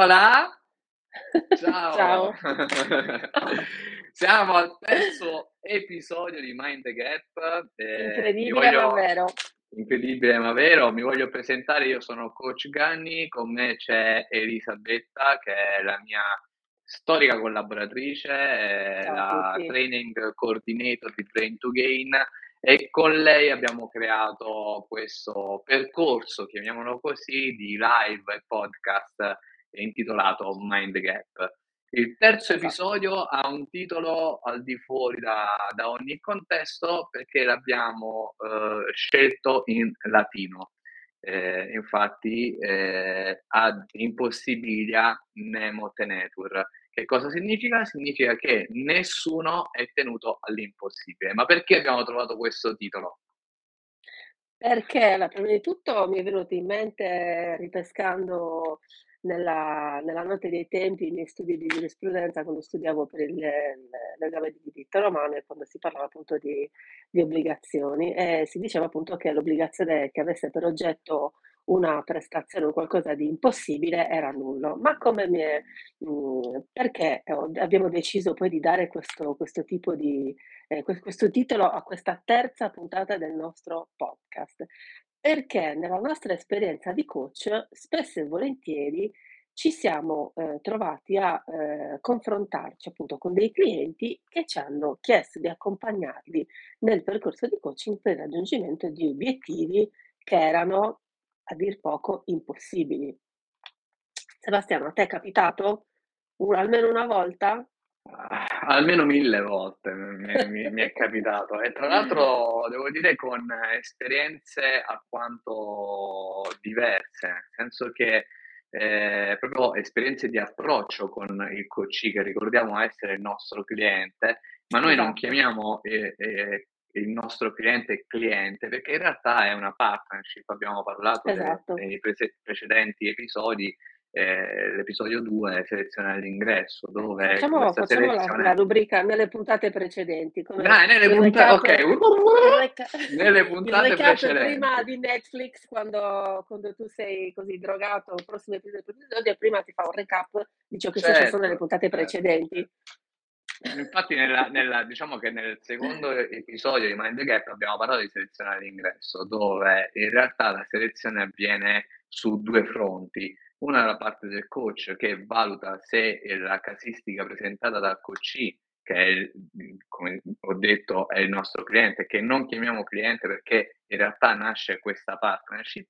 Hola! Ciao! Ciao. Siamo al terzo episodio di Mind the Gap. mi Incredibile ma voglio vero. incredibile ma vero, mi voglio presentare, io sono coach Ganni, con me c'è Elisabetta che è la mia storica collaboratrice, a la training coordinator di Train to Gain e con lei abbiamo creato questo percorso, chiamiamolo così, di live e podcast intitolato Mind Gap. Il terzo Esatto. episodio ha un titolo al di fuori da da ogni contesto perché l'abbiamo, uhm, scelto in latino. Ehm, infatti, ehm, ad impossibilia nemo tenetur. Che cosa significa? Significa che nessuno è tenuto all'impossibile. Ma perché abbiamo trovato questo titolo? Perché prima di tutto mi è venuto in mente ripescando nella nella notte dei tempi i miei studi di giurisprudenza quando studiavo per il l'esame di diritto romano e quando si parlava appunto di di obbligazioni e si diceva appunto che l'obbligazione che avesse per oggetto una prestazione, un qualcosa di impossibile era nullo. Ma come mi è mhmm, perché ho abbiamo deciso poi di dare questo questo tipo di ques questo titolo a questa terza puntata del nostro podcast? Perché nella nostra esperienza di coach spesso e volentieri ci siamo, ehm, trovati a, ehm, confrontarci appunto con dei clienti che ci hanno chiesto di accompagnarli nel percorso di coaching per il raggiungimento di obiettivi che erano a dir poco impossibili. Sebastiano, a te è capitato? U almeno una volta? Almeno 1000 volte mi è mi mi è capitato e tra l'altro devo dire con esperienze alquanto diverse, nel senso che, ehm, proprio esperienze di approccio con il coachee che ricordiamo essere il nostro cliente, ma noi non Esatto. chiamiamo, ehm, ehm, il nostro cliente cliente, perché in realtà è una partnership. Abbiamo parlato Esatto. nei prese precedenti episodi, ehm, l'episodio 2 selezione all'ingresso, dove Facciamo questa facciamo la la selezione rubrica nelle puntate precedenti, come Dai, nelle punta okay. il reca Nelle puntate recap prima precedenti. di Netflix quando quando tu sei così drogato, il prossimo episodio, e prima ti fa un recap di ciò che è successo nelle Certo, puntate certo, precedenti. Infatti nella nella diciamo che nel secondo episodio di Mind the Gap abbiamo parlato di selezione all'ingresso, dove in realtà la selezione avviene su 2 fronti. Una da parte del coach che valuta se, la casistica presentata dal coachee, che è il come ho detto è il nostro cliente, che non chiamiamo cliente perché in realtà nasce questa partnership,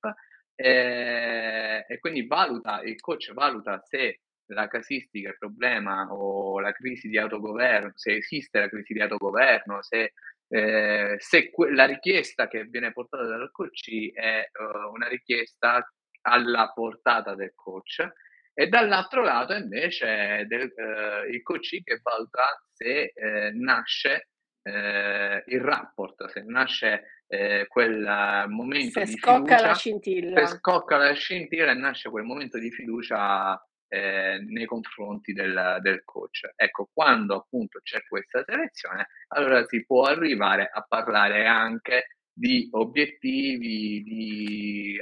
ehm, e quindi valuta il coach valuta se la casistica, il problema o la crisi di autogoverno se esiste la crisi di autogoverno, se ehm, se que la richiesta che viene portata dal coachee è, uhm, una richiesta alla portata del coach e dall'altro lato invece del ehm, il coachee che valuta se, ehm, nasce, ehm, il rapport, se nasce, ehm, quel momento Se di scocca la fiducia, se scintilla. scocca la scintilla e nasce quel momento di fiducia, ehm, nei confronti del del coach. Ecco, quando appunto c'è questa selezione, allora si può arrivare a parlare anche di obiettivi, di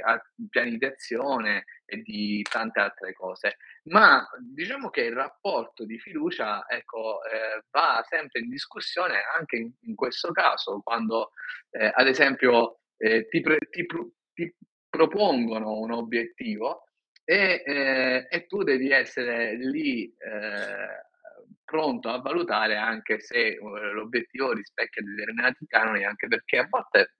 piani di azione e di tante altre cose. Ma diciamo che il rapporto di fiducia, ecco, ehm, va sempre in discussione anche in in questo caso quando, ehm, ad esempio, ehm, ti pre ti pru ti propongono un obiettivo e ehm, e tu devi essere lì, ehm, pronto a valutare anche se, uhm, l'obiettivo rispecchia determinati canoni, anche perché a volte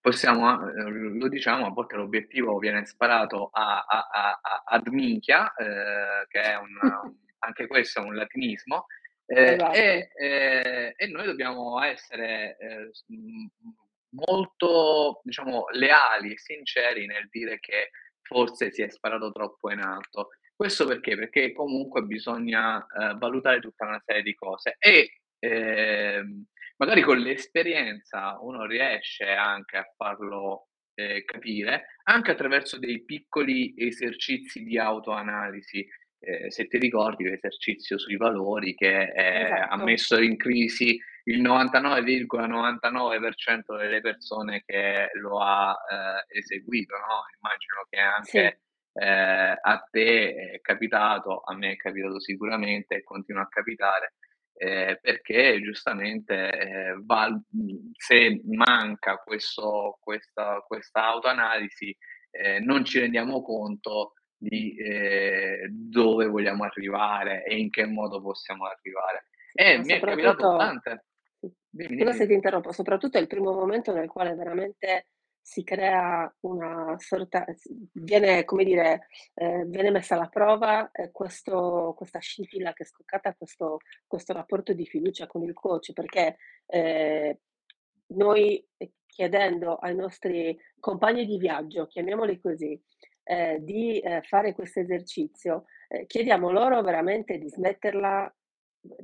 possiamo a ehm, lo diciamo, a volte l'obiettivo viene sparato a a a a ad minchia, ehm, che è un anche questo è un latinismo, ehm, Esatto. e ehm, e noi dobbiamo essere, mhmm, molto diciamo leali e sinceri nel dire che forse si è sparato troppo in alto. Questo perché? Perché comunque bisogna, ehm, valutare tutta una serie di cose e, ehm, magari con l'esperienza uno riesce anche a farlo, ehm, capire, anche attraverso dei piccoli esercizi di autoanalisi. Ehm, se ti ricordi l'esercizio sui valori che, ha Esatto. messo in crisi il 99,99% delle persone che lo ha, ehm, eseguito, no, immagino che Sì. anche, eh, a te è capitato, a me è capitato sicuramente e continua a capitare, eh, perché giustamente eh, va, se manca questo, questa, questa autoanalisi eh, non ci rendiamo conto di eh, dove vogliamo arrivare e in che modo possiamo arrivare. E mi è capitato tante. Dimmi, Scusa se ti interrompo, soprattutto è il primo momento nel quale veramente si crea una sorta, viene, come dire, eh, viene messa alla prova eh, questo, questa scintilla che è scoccata, questo, questo rapporto di fiducia con il coach, perché eh, noi chiedendo ai nostri compagni di viaggio, chiamiamoli così, eh, di eh, fare questo esercizio, eh, chiediamo loro veramente di smetterla,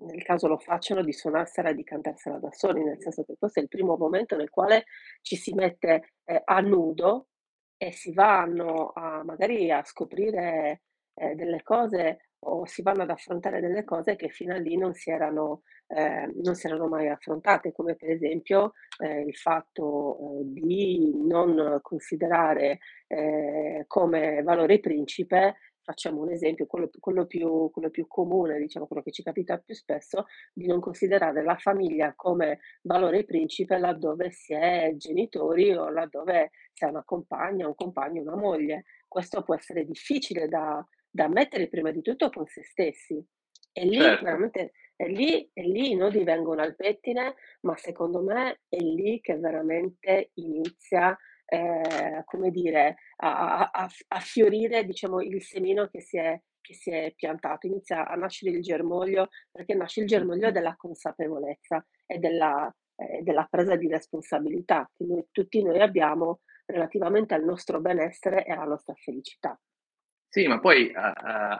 nel caso lo facciano, di suonarsela e di cantarsela da soli, nel senso che questo è il primo momento nel quale ci si mette eh, a nudo e si vanno a, magari a scoprire eh, delle cose o si vanno ad affrontare delle cose che fino a lì non si erano, eh, non si erano mai affrontate, come per esempio eh, il fatto eh, di non considerare eh, come valore principe facciamo un esempio, quello, quello, più, quello, più, comune, diciamo quello che ci capita più spesso, di non considerare la famiglia come valore principe laddove si è genitori o laddove si è una compagna, un compagno, una moglie. Questo può essere difficile da, da mettere prima di tutto con se stessi. E lì certo. veramente è lì, lì i nodi vengono al pettine, ma secondo me è lì che veramente inizia, eh, come dire, a, a, a, fiorire diciamo, il semino che si, è, che si è piantato, inizia a nascere il germoglio, perché nasce il germoglio della consapevolezza e della, eh, della presa di responsabilità che noi, tutti noi abbiamo relativamente al nostro benessere e alla nostra felicità. Sì, ma poi uh,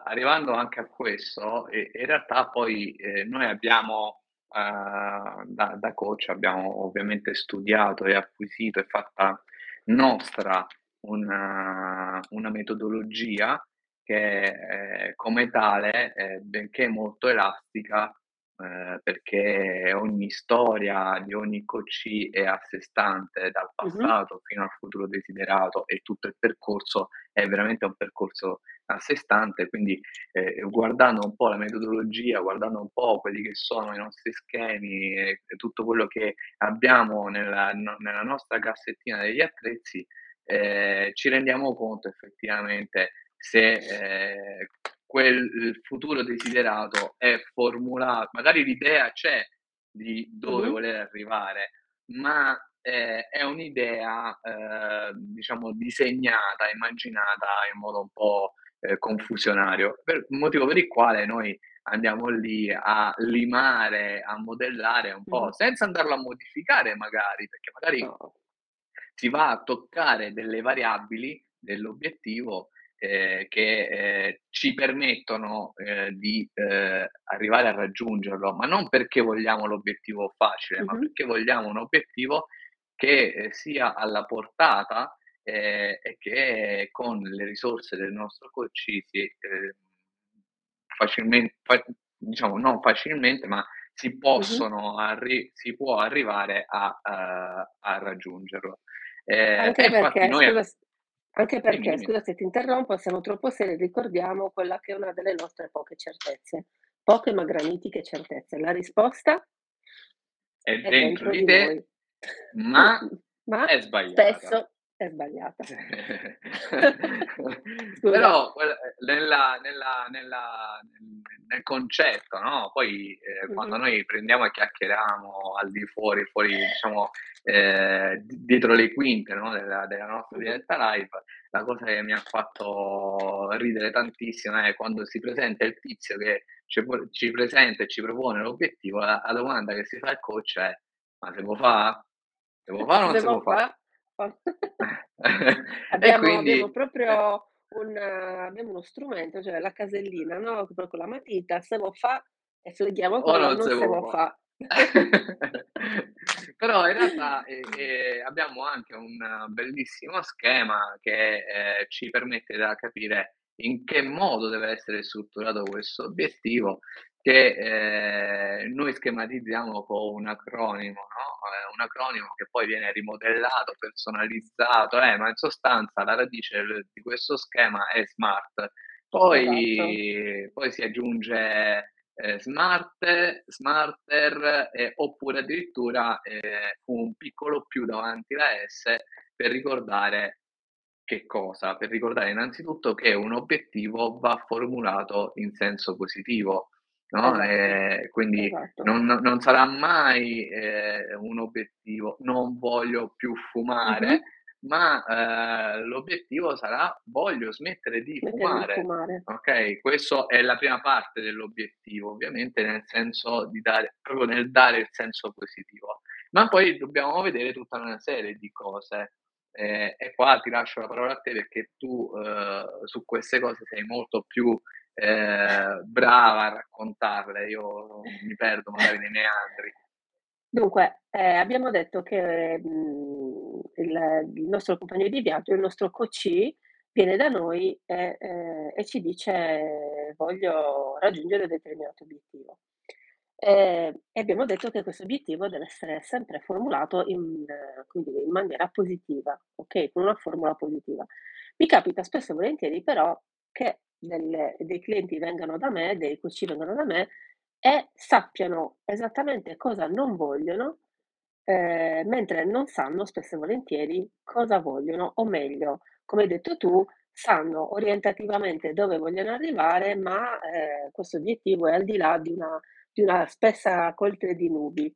arrivando anche a questo, eh, in realtà poi eh, noi abbiamo, uh, da, da, coach, abbiamo ovviamente studiato e acquisito e fatta nostra una, una metodologia che come tale, benché molto elastica, eh, perché ogni storia di ogni coach è a sé stante, dal passato uh-huh. fino al futuro desiderato e tutto il percorso è veramente un percorso a sé stante, quindi eh, guardando un po' la metodologia, guardando un po' quelli che sono i nostri schemi e, e tutto quello che abbiamo nella, no, nella, nostra cassettina degli attrezzi, eh, ci rendiamo conto effettivamente se eh, quel futuro desiderato è formulato, magari l'idea c'è di dove mm-hmm. voler arrivare, ma eh, è un'idea, eh, diciamo, disegnata, immaginata in modo un po' eh, confusionario, per, motivo per il quale noi andiamo lì a limare, a modellare un po', mm-hmm. senza andarlo a modificare magari, perché magari no. si va a toccare delle variabili dell'obiettivo eh, che eh, ci permettono eh, di eh, arrivare a raggiungerlo, ma non perché vogliamo l'obiettivo facile, mm-hmm. ma perché vogliamo un obiettivo che eh, sia alla portata eh, e che con le risorse del nostro coach si facilmente, fa, diciamo non facilmente, ma si mm-hmm. possono arri- si può arrivare a, a, a raggiungerlo. Anche perché, noi... scusa, anche perché, scusa se ti interrompo, siamo troppo seri, ricordiamo quella che è una delle nostre poche certezze, poche ma granitiche certezze. La risposta è, è dentro, dentro di te, ma, ma è sbagliata. Spesso è sbagliata. Però nella, nella, nella, nel concetto, no? Poi eh, mm-hmm. quando noi prendiamo e chiacchieriamo al di fuori, fuori diciamo, eh, dietro le quinte no? della, della, nostra diretta live, la cosa che mi ha fatto ridere tantissimo è quando si presenta il tizio che ci, ci presenta e ci propone l'obiettivo, la, la, domanda che si fa al coach è ma se può fare? Se può fare o non se, può fare? abbiamo, quindi... abbiamo, proprio un, abbiamo uno strumento, cioè la casellina, no? Proprio la matita, se lo fa e fleghiamo quello, non, non se lo fa. Però in realtà eh, eh, abbiamo anche un bellissimo schema che eh, ci permette di capire in che modo deve essere strutturato questo obiettivo che eh, noi schematizziamo con un acronimo, no? Eh, un acronimo che poi viene rimodellato, personalizzato, eh, ma in sostanza la radice di questo schema è smart. Poi, esatto. poi si aggiunge eh, smart, smarter oppure addirittura eh, un piccolo più davanti la S per ricordare che cosa? Per ricordare innanzitutto che un obiettivo va formulato in senso positivo. No? Esatto. Eh, quindi esatto. non, non, sarà mai eh, un obiettivo non voglio più fumare, mm-hmm ma eh, l'obiettivo sarà voglio smettere di fumare. Di fumare. Ok, questo è la prima parte dell'obiettivo, ovviamente nel senso di dare, proprio nel dare il senso positivo. Ma poi dobbiamo vedere tutta una serie di cose. Eh, e qua ti lascio la parola a te perché tu eh, su queste cose sei molto più eh, brava a raccontarle, io mi perdo magari nei meandri. Dunque, eh, abbiamo detto che mh, mhmm, il, il, nostro compagno di viaggio, il nostro coach, viene da noi e, eh, e ci dice voglio raggiungere un determinato obiettivo. Eh, e abbiamo detto che questo obiettivo deve essere sempre formulato in, dire, in maniera positiva, ok? Con una formula positiva. Mi capita spesso e volentieri però che delle, dei clienti vengano da me, dei coach vengano da me e sappiano esattamente cosa non vogliono, ehm, mentre non sanno spesso e volentieri cosa vogliono, o meglio, come hai detto tu, sanno orientativamente dove vogliono arrivare, ma, ehm, questo obiettivo è al di là di una di una spessa coltre di nubi.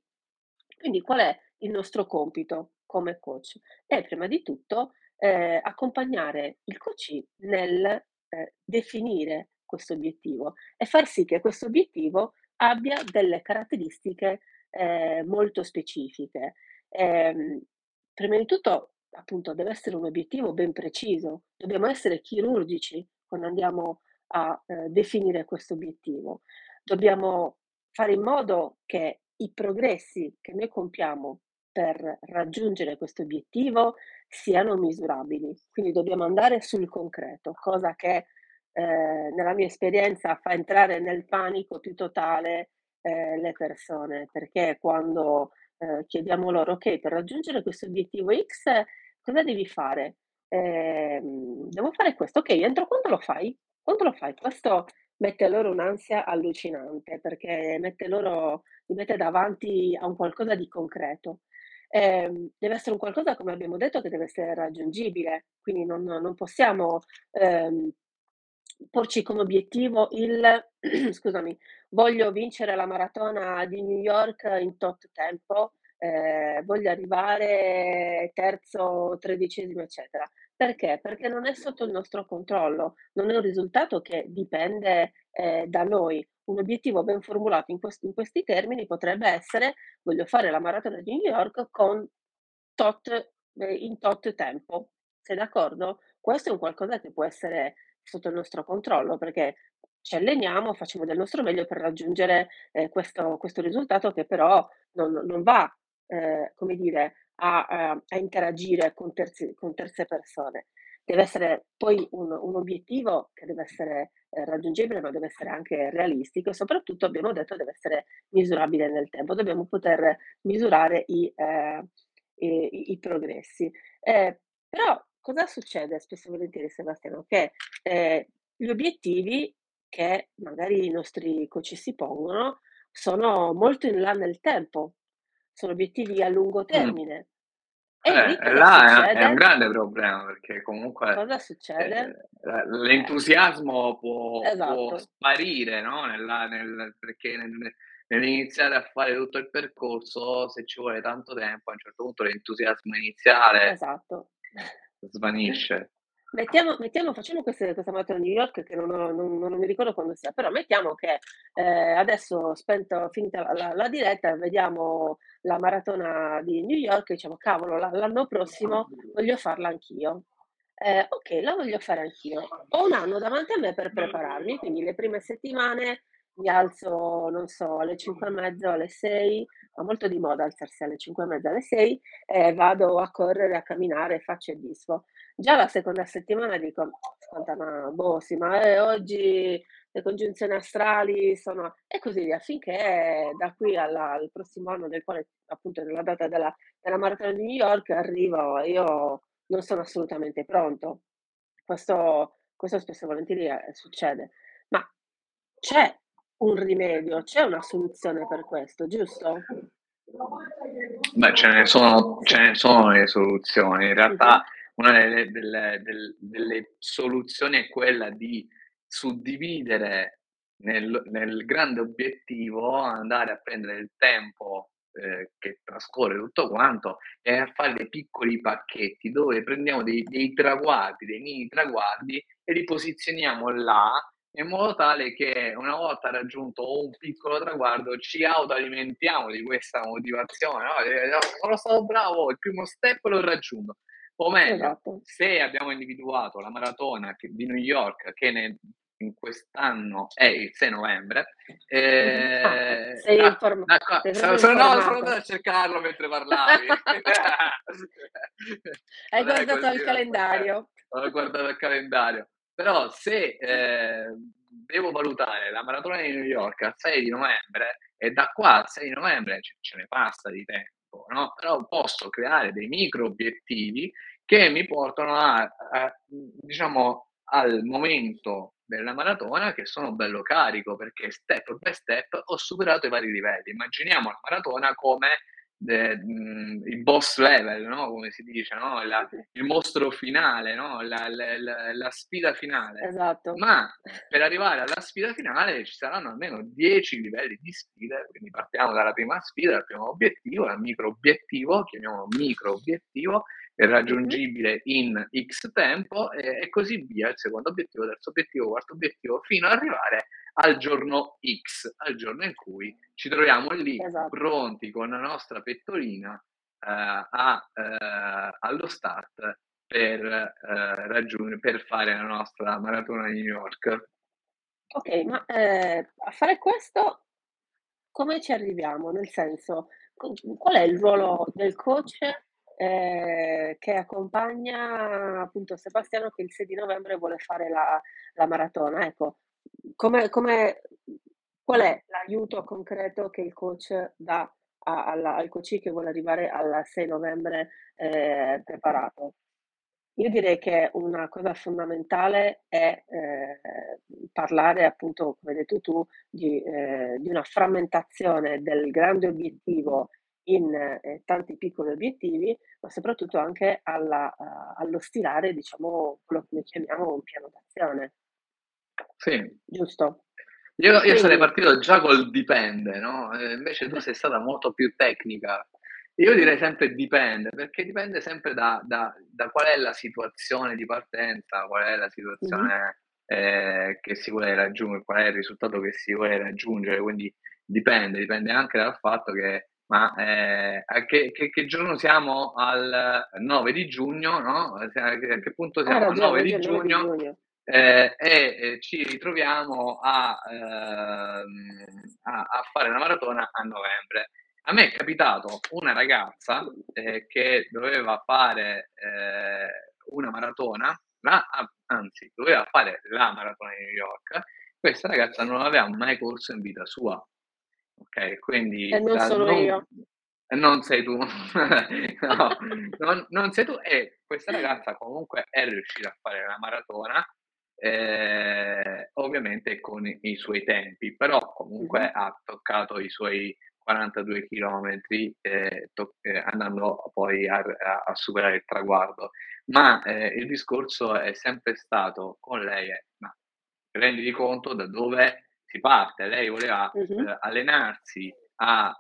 Quindi qual è il nostro compito come coach? È prima di tutto, ehm, accompagnare il coach nel, ehm, definire questo obiettivo e far sì che questo obiettivo abbia delle caratteristiche eh, molto specifiche. Eh, prima di tutto, appunto, deve essere un obiettivo ben preciso, dobbiamo essere chirurgici quando andiamo a eh, definire questo obiettivo. Dobbiamo fare in modo che i progressi che noi compiamo per raggiungere questo obiettivo siano misurabili. Quindi dobbiamo andare sul concreto, cosa che eh, nella mia esperienza fa entrare nel panico più totale eh, le persone, perché quando eh, chiediamo loro, ok, per raggiungere questo obiettivo X, cosa devi fare? Ehm, devo fare questo, ok, entro quando lo fai? Quando lo fai? Questo mette loro un'ansia allucinante perché mette loro, li mette davanti a un qualcosa di concreto. Eh, deve essere un qualcosa, come abbiamo detto, che deve essere raggiungibile, quindi non, non possiamo ehm, porci come obiettivo il scusami, voglio vincere la maratona di New York in tot tempo, ehm, voglio arrivare terzo, tredicesimo, eccetera. Perché? Perché non è sotto il nostro controllo, non è un risultato che dipende, ehm, da noi. Un obiettivo ben formulato in quest in questi termini potrebbe essere: voglio fare la maratona di New York con tot ehm, in tot tempo. Sei d'accordo? Questo è un qualcosa che può essere sotto il nostro controllo, perché ci alleniamo, facciamo del nostro meglio per raggiungere eh, questo, questo, risultato che però non, non va, eh, come dire, a, a, a interagire con, terzi, con, terze persone. Deve essere poi un, un obiettivo che deve essere eh, raggiungibile, ma deve essere anche realistico e soprattutto abbiamo detto deve essere misurabile nel tempo. Dobbiamo poter misurare i, eh, i, i progressi. Eh, però cosa succede spesso e volentieri, Sebastiano? Che eh, gli obiettivi che magari i nostri coach si pongono sono molto in là nel tempo, sono obiettivi a lungo termine. E lì eh, là è, è, un grande problema perché comunque? Eh, l'entusiasmo può, esatto. può, sparire no? Nella, nel, perché nel, nell'iniziare a fare tutto il percorso, se ci vuole tanto tempo, a un certo punto l'entusiasmo iniziale esatto svanisce. Mettiamo, mettiamo, facciamo queste, questa maratona a New York che non, ho, non, non, mi ricordo quando sia, però mettiamo che eh, adesso spento, finita la, la, diretta, vediamo la maratona di New York e diciamo cavolo l'anno prossimo voglio farla anch'io. Eh, ok, la voglio fare anch'io. Ho un anno davanti a me per prepararmi, quindi le prime settimane mi alzo, non so, alle 5 e mezza alle 6, va molto di moda alzarsi alle 5 e mezza, alle 6 e vado a correre, a camminare, faccio e disfo. Già la seconda settimana dico: "Ascolta, ma boh, sì, ma, eh, oggi le congiunzioni astrali sono" e così via, finché da qui alla al prossimo anno del quale appunto nella data della della maratona di New York arrivo e io non sono assolutamente pronto. Questo questo spesso e volentieri, ehm, succede. Ma c'è un rimedio, c'è una soluzione per questo, giusto? Beh, ce ne sono ce ne sono le soluzioni. In realtà una delle delle del delle soluzioni è quella di suddividere nel nel grande obiettivo, andare a prendere il tempo, ehm, che trascorre tutto quanto e a fare dei piccoli pacchetti dove prendiamo dei dei traguardi, dei mini traguardi e li posizioniamo là, in modo tale che una volta raggiunto un piccolo traguardo ci autoalimentiamo di questa motivazione, no, no: "Sono stato bravo, il primo step l'ho raggiunto." O meglio, Esatto. se abbiamo individuato la maratona che di New York che ne in quest'anno è il 6 novembre, Mh-mh. Ah, e ehm, sei da informa da qua sei so proprio so no, sono andato a cercarlo mentre parlavi. Hai è guardato al calendario. Ho guardato il calendario. Però se, ehm, devo valutare la maratona di New York al 6 di novembre e da qua al 6 di novembre ce ce ne passa di tempo, no, però posso creare dei micro obiettivi che mi portano a a diciamo al momento della maratona che sono bello carico, perché step by step ho superato i vari livelli. Immaginiamo la maratona come mhmm, il boss level, no, come si dice, no, la il mostro finale, no, la l l la sfida finale. Esatto. Ma per arrivare alla sfida finale ci saranno almeno 10 livelli di sfide, quindi partiamo dalla prima sfida, dal primo obiettivo, dal micro obiettivo, chiamiamolo micro obiettivo, è Mh-mh. raggiungibile in X tempo e e così via, il secondo obiettivo, terzo obiettivo, quarto obiettivo, fino ad arrivare al giorno X, al giorno in cui ci troviamo lì Esatto. pronti con la nostra pettorina, ehm, a ehm, allo start per, ehm, raggiung per fare la nostra maratona di New York. Okay, ma, ehm, a fare questo come ci arriviamo? Nel senso, qual è il ruolo del coach, ehm, che accompagna appunto Sebastiano che il 6 di novembre vuole fare la la maratona? Ecco, come come qual è l'aiuto concreto che il coach dà a alla al coachee che vuole arrivare al 6 novembre, ehm, preparato? Io direi che una cosa fondamentale è, ehm, parlare appunto, come hai detto tu, di ehm, di una frammentazione del grande obiettivo in, ehm, tanti piccoli obiettivi, ma soprattutto anche alla uhm, allo stilare, diciamo, quello che noi chiamiamo un piano d'azione. Sì. Giusto? Io io sarei partito già col dipende, no, e invece tu sei stata molto più tecnica. Io direi sempre dipende, perché dipende sempre da da da qual è la situazione di partenza, qual è la situazione, ehm, che si vuole raggiungere, qual è il risultato che si vuole raggiungere, quindi dipende, dipende anche dal fatto che ma, a che che che giorno siamo? Al 9 di giugno, no, a che a che punto siamo? Al ragione, 9 oggi di il 9 di giugno Ehm, e, ci ritroviamo a ehm, a a fare la maratona a novembre. A me è capitato una ragazza, ehm, che doveva fare, ehm, una maratona, ma a anzi doveva fare la maratona di New York. Questa ragazza non aveva mai corso in vita sua, E quindi non da sono non io. e non sei tu. No, non non sei tu e questa ragazza comunque è riuscita a fare la maratona, ehm, ovviamente con i suoi tempi, però comunque ha toccato i suoi 42 chilometri, ehm, to ehm, andando poi a a a superare il traguardo. Ma, ehm, il discorso è sempre stato con lei è: ma renditi conto da dove si parte. Lei voleva, ehm, allenarsi a,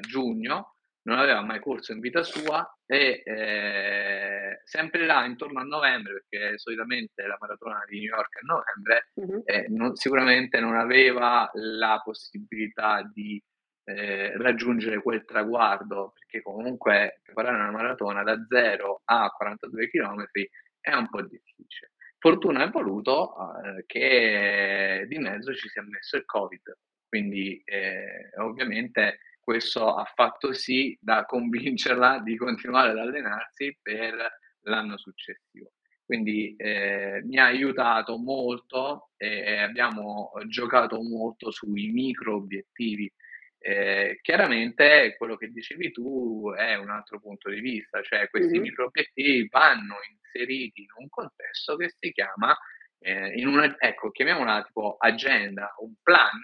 giugno, non aveva mai corso in vita sua e, ehm, sempre là intorno a novembre, perché solitamente la maratona di New York è a novembre, Mh-mh. ehm, non sicuramente non aveva la possibilità di, ehm, raggiungere quel traguardo, perché comunque preparare una maratona da 0 a 42 chilometri è un po' difficile. Fortuna ha voluto, uhm, che di mezzo ci sia messo il Covid. Quindi eh, ovviamente questo ha fatto sì da convincerla di continuare ad allenarsi per l'anno successivo. Quindi eh, mi ha aiutato molto e abbiamo giocato molto sui micro obiettivi. Eh, chiaramente quello che dicevi tu è un altro punto di vista, cioè questi mm-hmm. micro obiettivi vanno inseriti in un contesto che si chiama, eh, in una, ecco, chiamiamola tipo agenda, un plan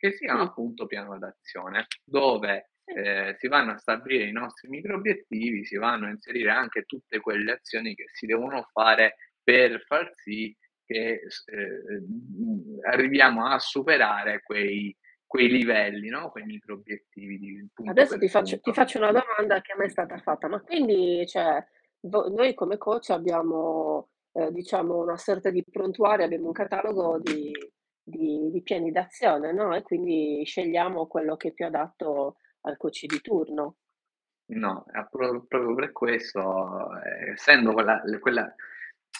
che si chiama appunto piano d'azione, dove eh, si vanno a stabilire i nostri micro obiettivi, si vanno a inserire anche tutte quelle azioni che si devono fare per far sì che eh, arriviamo a superare quei, quei livelli, no? quei micro obiettivi. Di Adesso ti faccio, ti faccio, una domanda che a me è stata fatta, ma quindi cioè, noi come coach abbiamo eh, diciamo una sorta di prontuario, abbiamo un catalogo di, di, di piani d'azione, no? E quindi scegliamo quello che è più adatto al coach di turno. No, proprio per questo, eh, essendo quella, quella,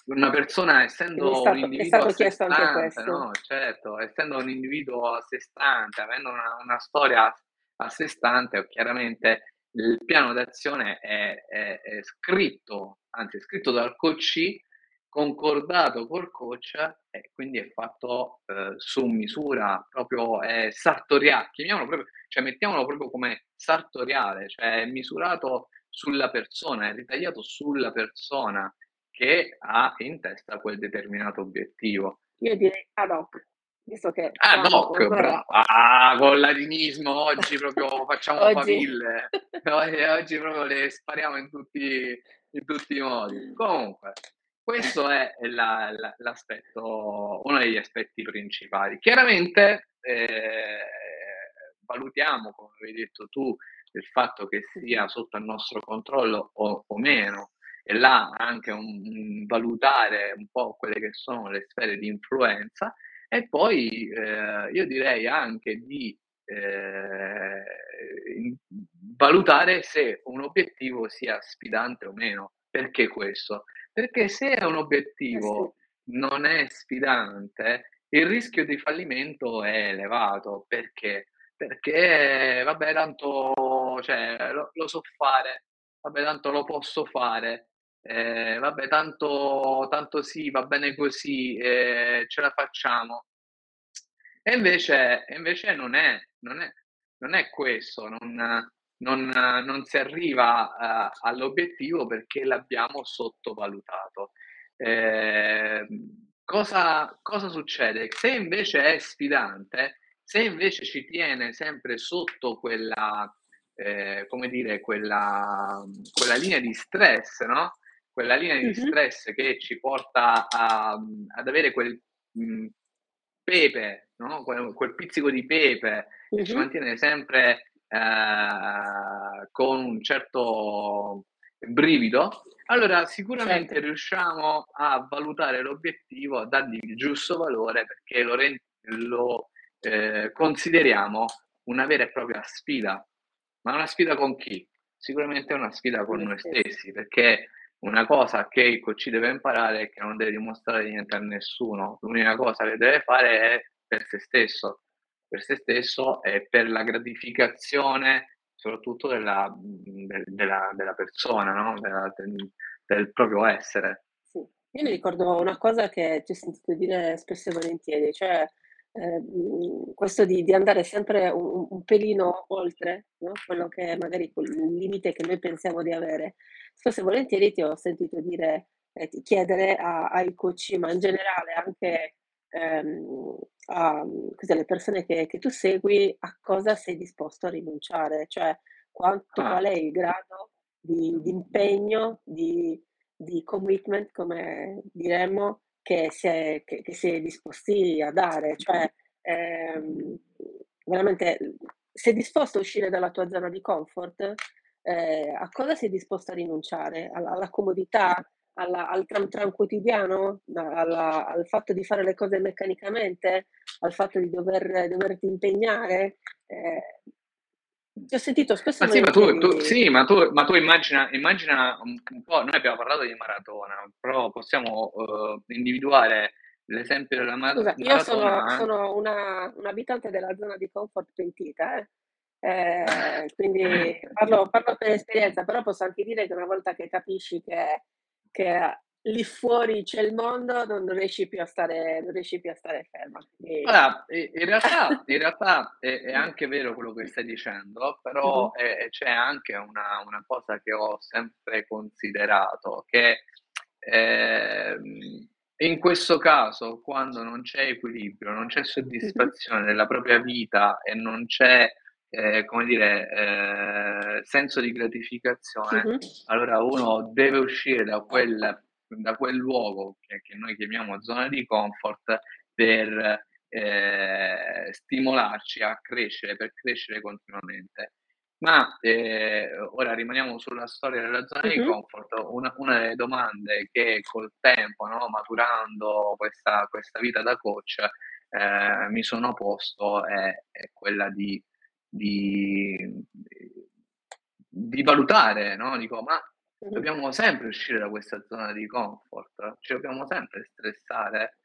una persona, essendo stato, un individuo a sé stante, no? certo, essendo un individuo a sé stante, avendo una, una storia a sé stante, chiaramente il piano d'azione è, è, è scritto, anzi è scritto dal coach concordato col coach e quindi è fatto eh, su misura, proprio è sartoriale, chiamiamolo proprio, cioè mettiamolo proprio come sartoriale, cioè è misurato sulla persona, è ritagliato sulla persona che ha in testa quel determinato obiettivo. Io direi ad hoc, visto che... Ad hoc, ancora... ah, con l'adinismo oggi proprio facciamo oggi... faville, oggi proprio le spariamo in tutti, in tutti i modi. Comunque, questo è la, la, l'aspetto, uno degli aspetti principali. Chiaramente eh, valutiamo, come hai detto tu, il fatto che sia sotto il nostro controllo o, o meno, e là anche un, un, valutare un po' quelle che sono le sfere di influenza, e poi eh, io direi anche di eh, valutare se un obiettivo sia sfidante o meno. Perché questo? Perché se un Eh obiettivo non è sfidante, il rischio di fallimento è elevato. Perché? Perché vabbè tanto cioè, lo, lo so fare, vabbè tanto lo posso fare, eh, vabbè tanto, tanto sì, va bene così, eh, ce la facciamo. E invece, invece non, è, non, è, non è questo, non, non, non si arriva uh, all'obiettivo perché l'abbiamo sottovalutato. Eh, cosa, cosa succede? Se invece è sfidante, se invece ci tiene sempre sotto quella, eh, come dire, quella, quella linea di stress, no? Quella linea di mm-hmm. stress che ci porta a, ad avere quel mh, pepe, no? quel, quel, pizzico di pepe mm-hmm. che ci mantiene sempre eh, con un certo brivido, allora sicuramente certo. riusciamo a valutare l'obiettivo, a dargli il giusto valore perché lo, lo eh, consideriamo una vera e propria sfida. Ma una sfida con chi? Sicuramente una sfida con noi stessi, perché una cosa che il coach deve imparare è che non deve dimostrare niente a nessuno, l'unica cosa che deve fare è per se stesso per se stesso e per la gratificazione soprattutto della, de, della, della persona, no? della, del, del, proprio essere. Sì. Io mi ricordo una cosa che ti ho sentito dire spesso e volentieri, cioè eh, questo di, di, andare sempre un, un pelino oltre no? quello che è magari il limite che noi pensiamo di avere. Spesso e volentieri ti ho sentito dire, eh, chiedere a, ai coach, ma in generale anche ehm, a, così, alle persone che, che, tu segui a cosa sei disposto a rinunciare, cioè quanto, ah. qual è il grado di, di impegno, di, di, commitment, come diremmo, che si, è, che, che si è disposti a dare. Cioè, ehm, veramente sei disposto a uscire dalla tua zona di comfort? Eh, a cosa sei disposto a rinunciare? Alla, alla comodità? Alla, al tram tram quotidiano, alla, al fatto di fare le cose meccanicamente, al fatto di dover, doverti impegnare. Eh, ti ho sentito spesso. Ma sì, ma tu, tu, sì, ma tu, ma tu immagina, immagina un, po'. Noi abbiamo parlato di maratona, però possiamo uh, individuare l'esempio della ma Scusa, io sono maratona sono una un abitante della zona di comfort pentita, eh. Ehm, quindi parlo parlo per esperienza, però posso anche dire che una volta che capisci che che lì fuori c'è il mondo, non riesci più a stare non riesci più a stare ferma, Guarda, i in realtà in realtà è è anche vero quello che stai dicendo, però, ehm, c'è anche una una cosa che ho sempre considerato, che, ehm, in questo caso quando non c'è equilibrio, non c'è soddisfazione della propria vita e non c'è, ehm, come dire, ehm, senso di gratificazione, Mh-mh. allora uno deve uscire da quel da quel luogo che che noi chiamiamo zona di comfort per, ehm, stimolarci a crescere, per crescere continuamente. Ma, ehm, ora rimaniamo sulla storia della zona di Mh-mh. comfort, una una delle domande che col tempo, no, maturando questa questa vita da coach, ehm, mi sono posto è è quella di di di valutare, no, dico: "Ma dobbiamo sempre uscire da questa zona di comfort? Ci dobbiamo sempre stressare?"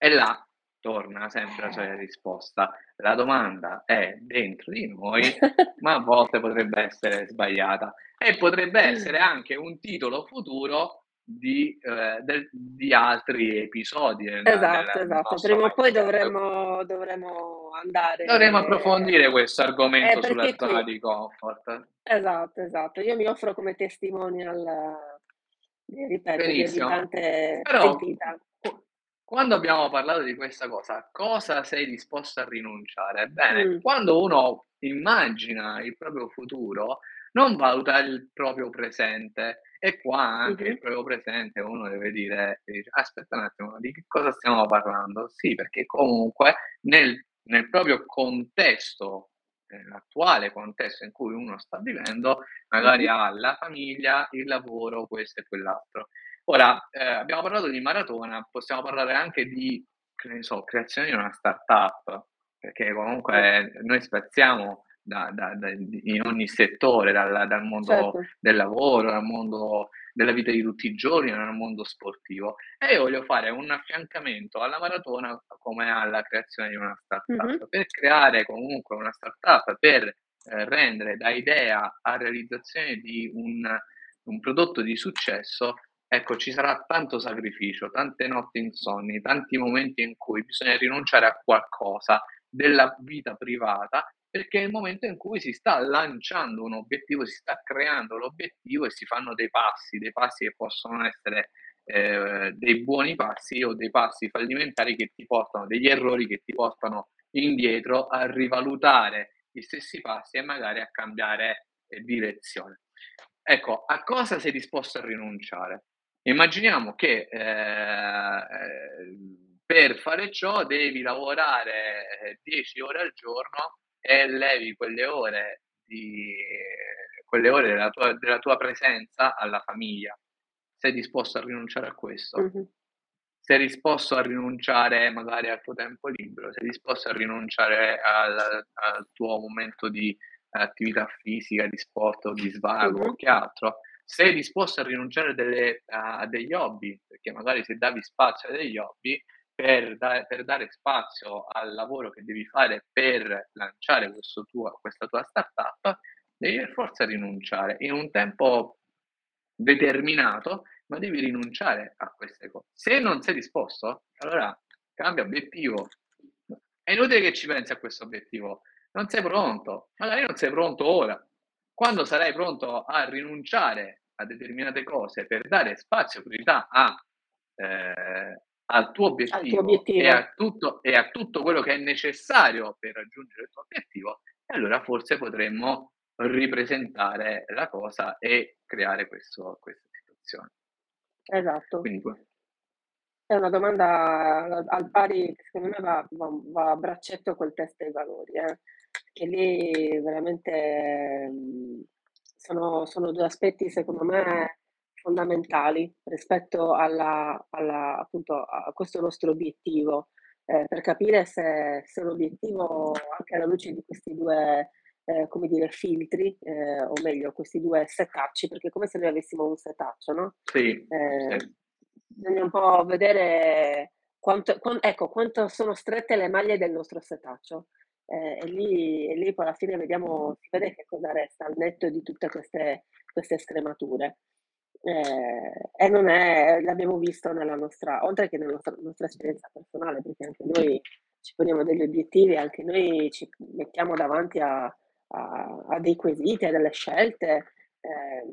E là torna sempre la solita risposta: la domanda è dentro di noi, ma a volte potrebbe essere sbagliata. E potrebbe essere anche un titolo futuro di ehm, del di altri episodi nella Esatto, nella nel esatto. Prima o poi dovremmo dovremmo Dovremmo andare approfondire questo eh, argomento sulla zona qui di comfort. esatto, esatto. Io mi offro come testimonial di ripeto, di Benissimo. abitante Però pentita. qu quando abbiamo parlato di questa cosa, cosa sei disposto a rinunciare? Bene, Mh. quando uno immagina il proprio futuro, non valuta il proprio presente e qua anche Mh-mh. il proprio presente uno deve dire "Aspetta un attimo, di che cosa stiamo parlando?" Sì, perché comunque nel nel proprio contesto, nell'attuale contesto in cui uno sta vivendo, magari Mh-mh. ha la famiglia, il lavoro, questo e quell'altro. Ora, ehm, abbiamo parlato di maratona, possiamo parlare anche di, che ne so, creazione di una startup, perché comunque noi spaziamo da da da in ogni settore, dal dal mondo certo. del lavoro, dal mondo della vita di tutti i giorni, al mondo sportivo. E io voglio fare un affiancamento alla maratona come alla creazione di una startup. Per creare comunque una startup, per, ehm, rendere da idea a realizzazione di un un prodotto di successo, ecco, ci sarà tanto sacrificio, tante notti insonni, tanti momenti in cui bisogna rinunciare a qualcosa della vita privata, perché è il momento in cui si sta lanciando un obiettivo, si sta creando l'obiettivo e si fanno dei passi, dei passi che possono essere, ehm, dei buoni passi o dei passi fallimentari che ti portano degli errori che ti portano indietro a rivalutare gli stessi passi e magari a cambiare, ehm, direzione. Ecco, a cosa sei disposto a rinunciare? Immaginiamo che, ehm, ehm, per fare ciò devi lavorare, ehm, 10 ore al giorno e levi quelle ore di quelle ore della tua della tua presenza alla famiglia. Sei disposto a rinunciare a questo? Mh-mh. Sei disposto a rinunciare magari al tuo tempo libero? Sei disposto a rinunciare al al tuo momento di attività fisica, di sport o di svago o Mh-mh. che altro? Sei disposto a rinunciare delle a a degli hobby? Perché magari se davi spazio a degli hobby, per da per dare spazio al lavoro che devi fare per lanciare tuo questa tua startup, devi per forza rinunciare in un tempo determinato, ma devi rinunciare a queste co se non sei disposto, allora cambia obiettivo. È inutile che ci pensi a questo obiettivo, non sei pronto, magari non sei pronto ora. Quando sarai pronto a rinunciare a determinate cose per dare spazio, priorità a ehm, al tuo Al tuo obiettivo e obiettivo. a tutto e a tutto quello che è necessario per raggiungere il tuo obiettivo, e allora forse potremmo ripresentare la cosa e creare questo questa situazione. Esatto. Quindi È una domanda al pari che secondo me va va va a braccetto col test dei valori, eh, che lì veramente, sono sono 2 aspetti secondo me fondamentali rispetto alla alla appunto a questo nostro obiettivo, ehm, per capire se se l'obiettivo anche alla luce di questi 2, ehm, come dire, filtri, ehm, o meglio questi 2 setacci, perché è come se noi avessimo un setaccio, no, sì, ehm sì. bisogna un po' vedere quanto, quan- ecco, quanto sono strette le maglie del nostro setaccio. Eh, e, lì, e lì poi alla fine vediamo, si vede che cosa resta al netto di tutte queste, queste scremature. Eh, e non è, l'abbiamo visto nella nostra, oltre che nella nostra, nostra esperienza personale, perché anche noi ci poniamo degli obiettivi, anche noi ci mettiamo davanti a, a, a dei quesiti, a delle scelte, eh,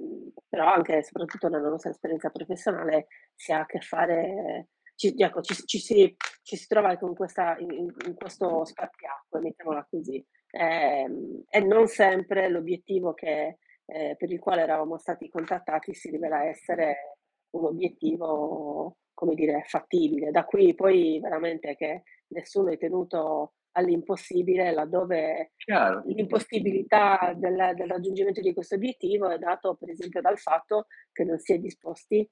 però anche e soprattutto nella nostra esperienza professionale si ha a che fare, ci, ecco, ci, ci, si, ci si, trova in, questa, in, in questo spartiacque, mettiamola così, eh, e non sempre l'obiettivo che, eh, per il quale eravamo stati contattati si rivela essere un obiettivo, come dire, fattibile. Da qui poi veramente che nessuno è tenuto all'impossibile, laddove Chiaro. l'impossibilità del, del, raggiungimento di questo obiettivo è dato per esempio dal fatto che non si è disposti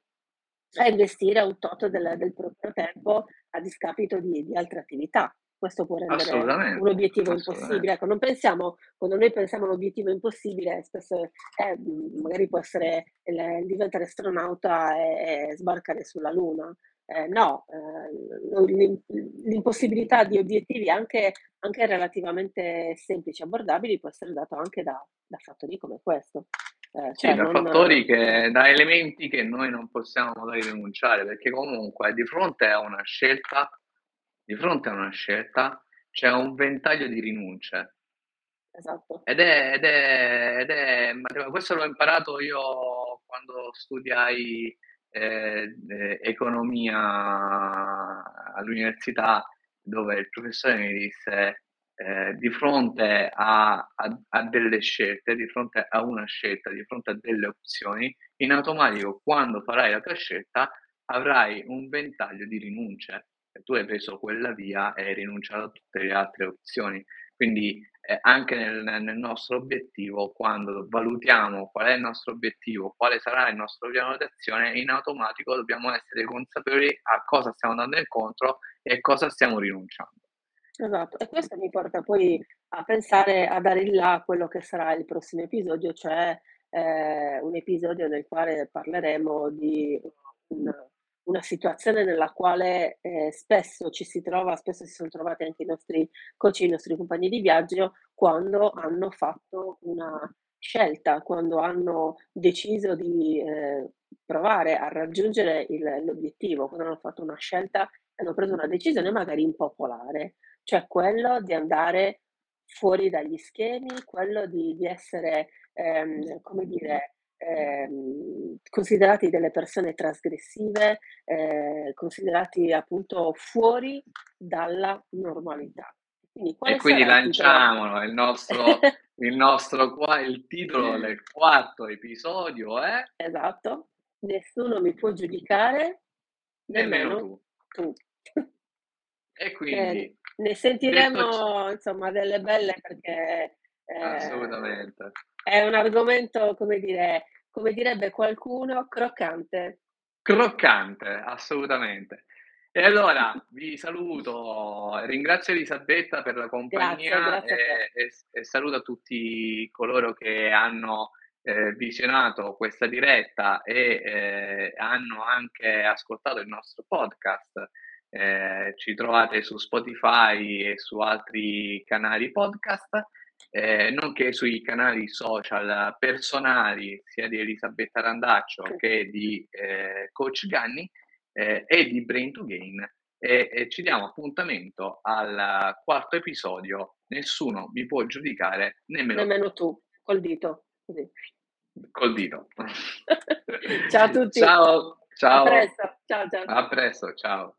a investire un tot del, del proprio tempo a discapito di, di altre attività. Questo può rendere un obiettivo impossibile. Ecco, non pensiamo, quando noi pensiamo a un obiettivo impossibile, spesso eh, magari può essere il, diventare astronauta e, e sbarcare sulla Luna. Eh, no, eh, l'impossibilità di obiettivi anche, anche, relativamente semplici e abbordabili può essere dato anche da, da fattori come questo. Eh, cioè sì, da non... fattori che, da elementi che noi non possiamo magari rinunciare, perché comunque di fronte a una scelta, di fronte a una scelta c'è un ventaglio di rinunce. Esatto. Ed è, ed è, ed è, questo l'ho imparato io quando studiai eh, eh, economia all'università dove il professore mi disse eh, di fronte a, a, a, delle scelte, di fronte a una scelta, di fronte a delle opzioni, in automatico quando farai la tua scelta avrai un ventaglio di rinunce. Tu hai preso quella via e hai rinunciato a tutte le altre opzioni. Quindi eh, anche nel, nel, nostro obiettivo, quando valutiamo qual è il nostro obiettivo, quale sarà il nostro piano d'azione, in automatico dobbiamo essere consapevoli a cosa stiamo andando incontro e cosa stiamo rinunciando. Esatto, e questo mi porta poi a pensare a dare in là quello che sarà il prossimo episodio, cioè eh, un episodio nel quale parleremo di un, una situazione nella quale eh, spesso ci si trova, spesso si sono trovati anche i nostri coach, i nostri compagni di viaggio, quando hanno fatto una scelta, quando hanno deciso di eh, provare a raggiungere il, l'obiettivo, quando hanno fatto una scelta e hanno preso una decisione magari impopolare, cioè quello di andare fuori dagli schemi, quello di, di essere, ehm, come dire, Ehm, considerati delle persone trasgressive, eh, considerati appunto fuori dalla normalità. Quindi, e quindi lanciamolo, il, il nostro, il nostro qua, il titolo del quarto episodio è... Esatto, nessuno mi può giudicare, nemmeno, nemmeno tu. tu. E quindi... Eh, ne sentiremo insomma delle belle perché... Eh, Assolutamente. È un argomento, come dire, come direbbe qualcuno, croccante. Croccante, assolutamente. E allora vi saluto, ringrazio Elisabetta per la compagnia grazie, grazie e, e, e, saluto a tutti coloro che hanno eh, visionato questa diretta e eh, hanno anche ascoltato il nostro podcast. Eh, ci trovate su Spotify e su altri canali podcast eh, nonché sui canali social personali sia di Elisabetta Randaccio che di eh, Coach Ganni eh, e di Brain to Gain. E, e, ci diamo appuntamento al quarto episodio. Nessuno vi può giudicare, nemmeno, nemmeno tu, col dito. Così. Col dito. ciao a tutti. Ciao, ciao. A presto. Ciao, ciao. A presto, ciao.